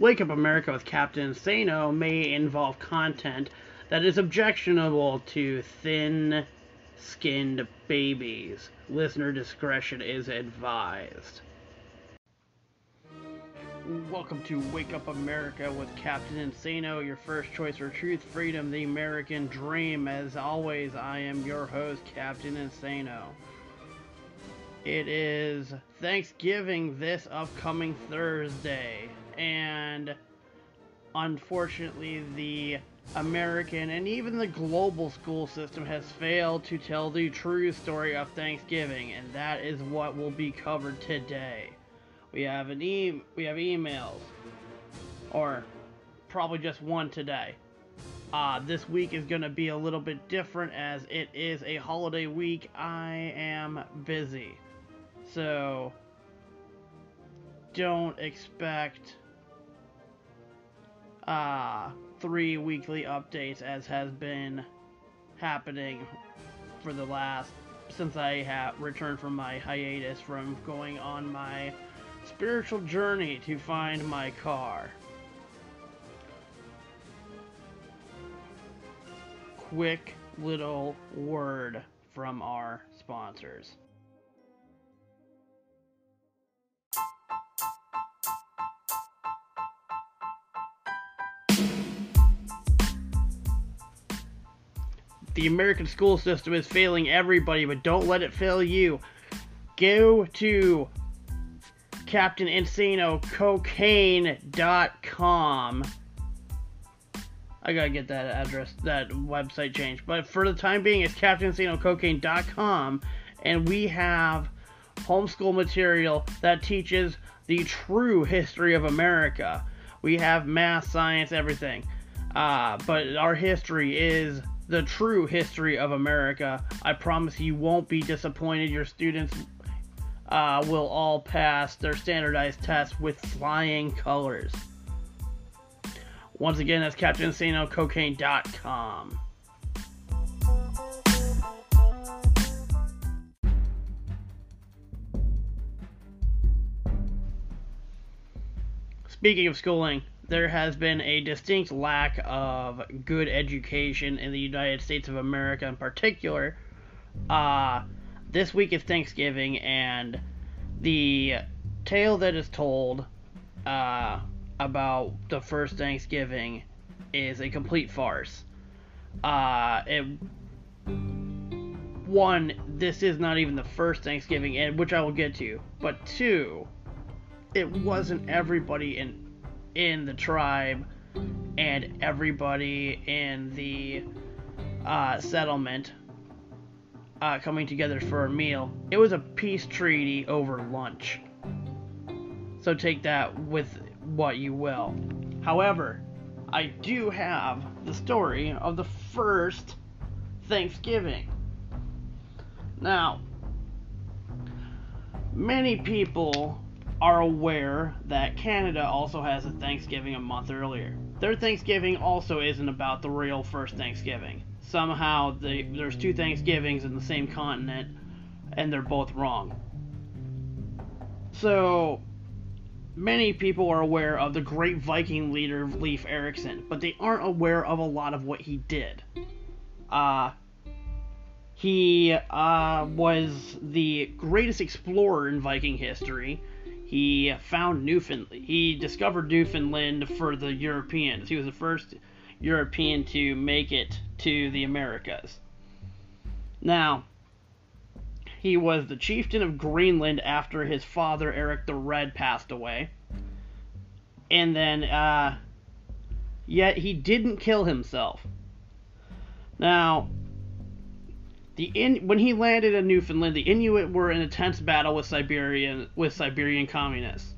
Wake Up America with Captain Insano may involve content that is objectionable to thin skinned babies. Listener discretion is advised. Welcome to Wake Up America with Captain Insano, your first choice for truth, freedom, the American dream. As always, I am your host, Captain Insano. It is Thanksgiving this upcoming Thursday, and unfortunately, the American and even the global school system has failed to tell the true story of Thanksgiving, and that is what will be covered today. We have an e- we have emails, or probably just one today. Uh, this week is going to be a little bit different as it is a holiday week. I am busy. So, don't expect uh, three weekly updates as has been happening for the last since I have returned from my hiatus from going on my spiritual journey to find my car. Quick little word from our sponsors. The American school system is failing everybody, but don't let it fail you. Go to CaptainInsanoCocaine.com. I gotta get that address, that website changed. But for the time being, it's CaptainInsanoCocaine.com, and we have homeschool material that teaches the true history of America. We have math, science, everything. Uh, but our history is the true history of America. I promise you won't be disappointed. Your students uh, will all pass their standardized tests with flying colors. Once again, that's CaptainSanoCocaine.com. Speaking of schooling, there has been a distinct lack of good education in the United States of America in particular. Uh, this week is Thanksgiving, and the tale that is told uh, about the first Thanksgiving is a complete farce. Uh, it, one, this is not even the first Thanksgiving, and which I will get to. But two, it wasn't everybody in in the tribe and everybody in the uh, settlement uh, coming together for a meal. It was a peace treaty over lunch. So take that with what you will. However, I do have the story of the first Thanksgiving. Now, many people are aware that Canada also has a Thanksgiving a month earlier. Their Thanksgiving also isn't about the real first Thanksgiving. Somehow they, there's two Thanksgivings in the same continent and they're both wrong. So many people are aware of the great Viking leader Leif Erikson, but they aren't aware of a lot of what he did. Uh he uh, was the greatest explorer in Viking history he found Newfoundland. He discovered Newfoundland for the Europeans. He was the first European to make it to the Americas. Now, he was the chieftain of Greenland after his father Eric the Red passed away. And then, uh, yet he didn't kill himself. Now, the in when he landed in Newfoundland, the Inuit were in a tense battle with Siberian with Siberian communists.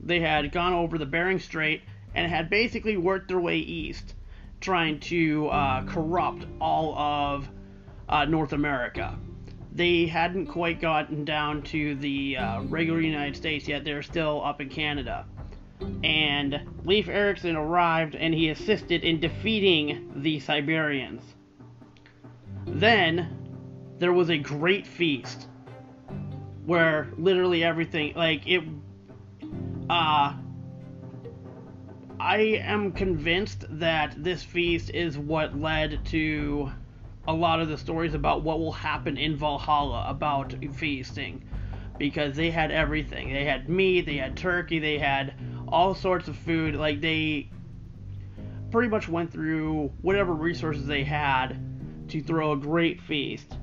They had gone over the Bering Strait and had basically worked their way east, trying to uh, corrupt all of uh, North America. They hadn't quite gotten down to the uh, regular United States yet; they're still up in Canada. And Leif Erikson arrived, and he assisted in defeating the Siberians. Then there was a great feast where literally everything like it uh I am convinced that this feast is what led to a lot of the stories about what will happen in Valhalla about feasting. Because they had everything. They had meat, they had turkey, they had all sorts of food. Like, they pretty much went through whatever resources they had to throw a great feast.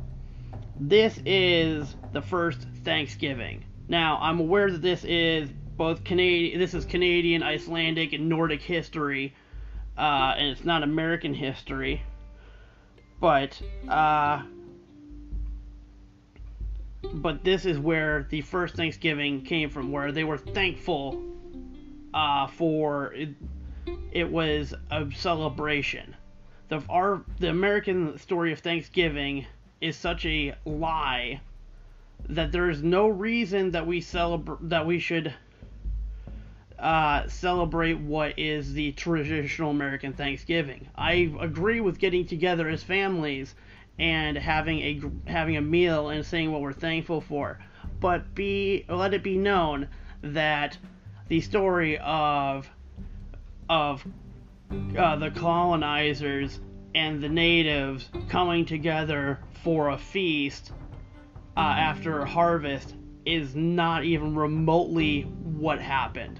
This is the first Thanksgiving. Now, I'm aware that this is both Canadian, this is Canadian, Icelandic, and Nordic history, uh, and it's not American history. But, uh, but this is where the first Thanksgiving came from, where they were thankful uh, for it, it was a celebration. The our the American story of Thanksgiving is such a lie that there is no reason that we celebrate that we should uh, celebrate what is the traditional American Thanksgiving. I agree with getting together as families and having a having a meal and saying what we're thankful for, but be let it be known that the story of of uh, the colonizers and the natives coming together for a feast uh, after harvest is not even remotely what happened.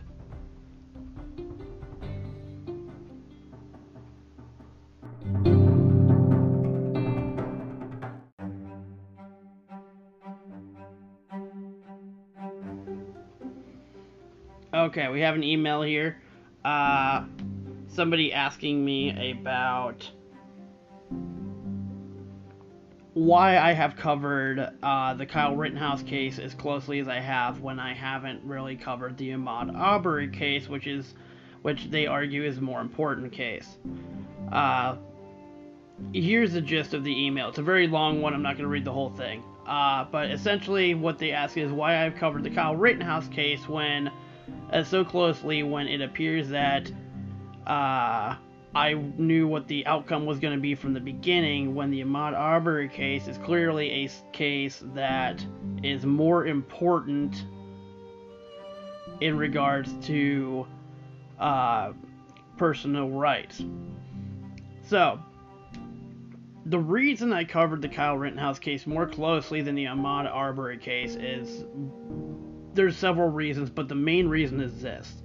Okay, we have an email here. Uh, somebody asking me about why I have covered uh, the Kyle Rittenhouse case as closely as I have when I haven't really covered the Ahmaud Arbery case, which is which they argue is a more important case. Uh, here's the gist of the email. It's a very long one. I'm not going to read the whole thing. Uh, but essentially, what they ask is why I've covered the Kyle Rittenhouse case when uh, so closely when it appears that uh, I knew what the outcome was going to be from the beginning when the Ahmaud Arbery case is clearly a case that is more important in regards to uh, personal rights. So, the reason I covered the Kyle Rittenhouse case more closely than the Ahmaud Arbery case is there's several reasons, but the main reason is this.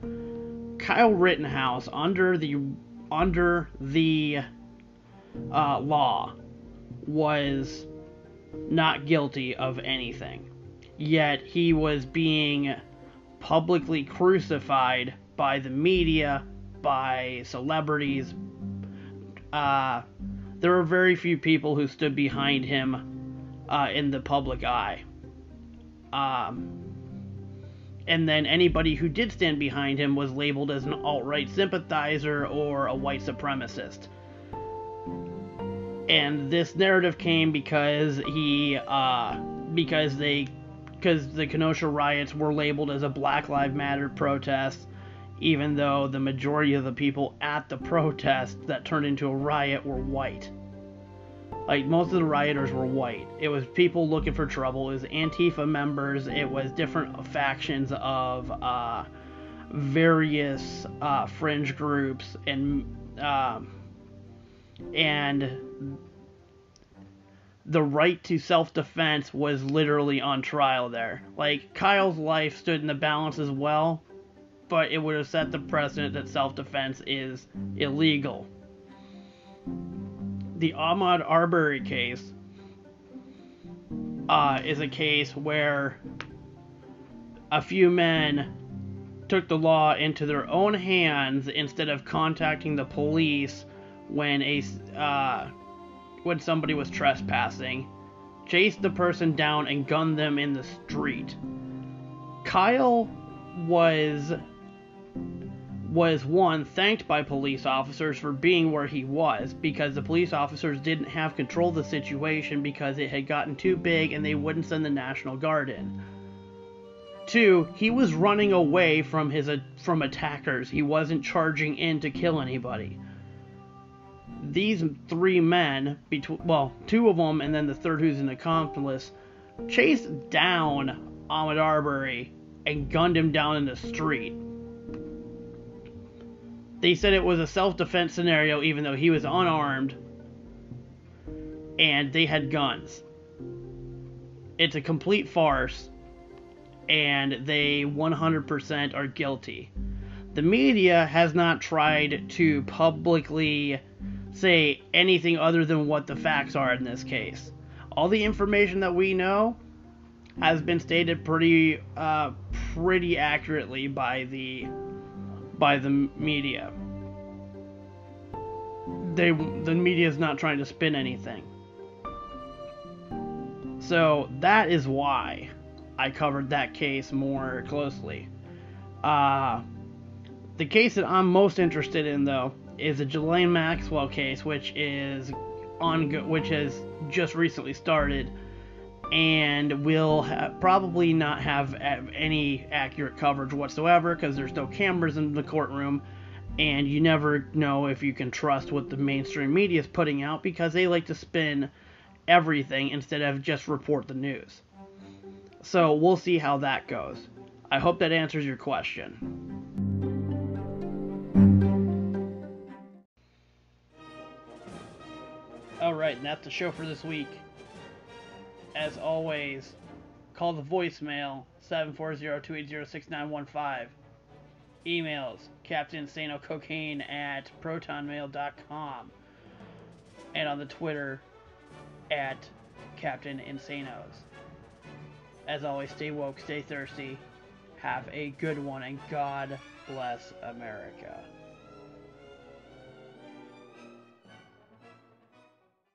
Kyle Rittenhouse, under the under the uh, law, was not guilty of anything. Yet he was being publicly crucified by the media, by celebrities. Uh, there were very few people who stood behind him uh, in the public eye. Um, and then anybody who did stand behind him was labeled as an alt right sympathizer or a white supremacist. And this narrative came because he, uh, because they, because the Kenosha riots were labeled as a Black Lives Matter protest, even though the majority of the people at the protest that turned into a riot were white. Like most of the rioters were white. It was people looking for trouble. It was Antifa members. It was different factions of uh, various uh, fringe groups and um, and the right to self-defense was literally on trial there. Like Kyle's life stood in the balance as well, but it would have set the precedent that self-defense is illegal the Ahmaud Arbery case uh, is a case where a few men took the law into their own hands instead of contacting the police when a uh, when somebody was trespassing, chased the person down and gunned them in the street. Kyle was was one thanked by police officers for being where he was because the police officers didn't have control of the situation because it had gotten too big and they wouldn't send the National Guard in. Two, he was running away from his uh, from attackers. He wasn't charging in to kill anybody. These three men, between well, two of them and then the third who's an accomplice, chased down Ahmaud Arbery and gunned him down in the street They said it was a self defense scenario, even though he was unarmed and they had guns. It's a complete farce, and they 100% are guilty. The media has not tried to publicly say anything other than what the facts are in this case. All the information that we know has been stated pretty uh, pretty accurately by the by the media. They the media is not trying to spin anything. So that is why I covered that case more closely. Uh, the case that I'm most interested in, though, is the Ghislaine Maxwell case, which is on, which has just recently started, and will ha- probably not have any accurate coverage whatsoever because there's no cameras in the courtroom, and you never know if you can trust what the mainstream media is putting out because they like to spin everything instead of just report the news. So we'll see how that goes. I hope that answers your question. Alright, and that's the show for this week. As always, call the voicemail 740-280-6915. Emails Captain Sano Cocaine at protonmail.com. And on the Twitter, at Captain Insanos. As always, stay woke, stay thirsty, have a good one, and God bless America.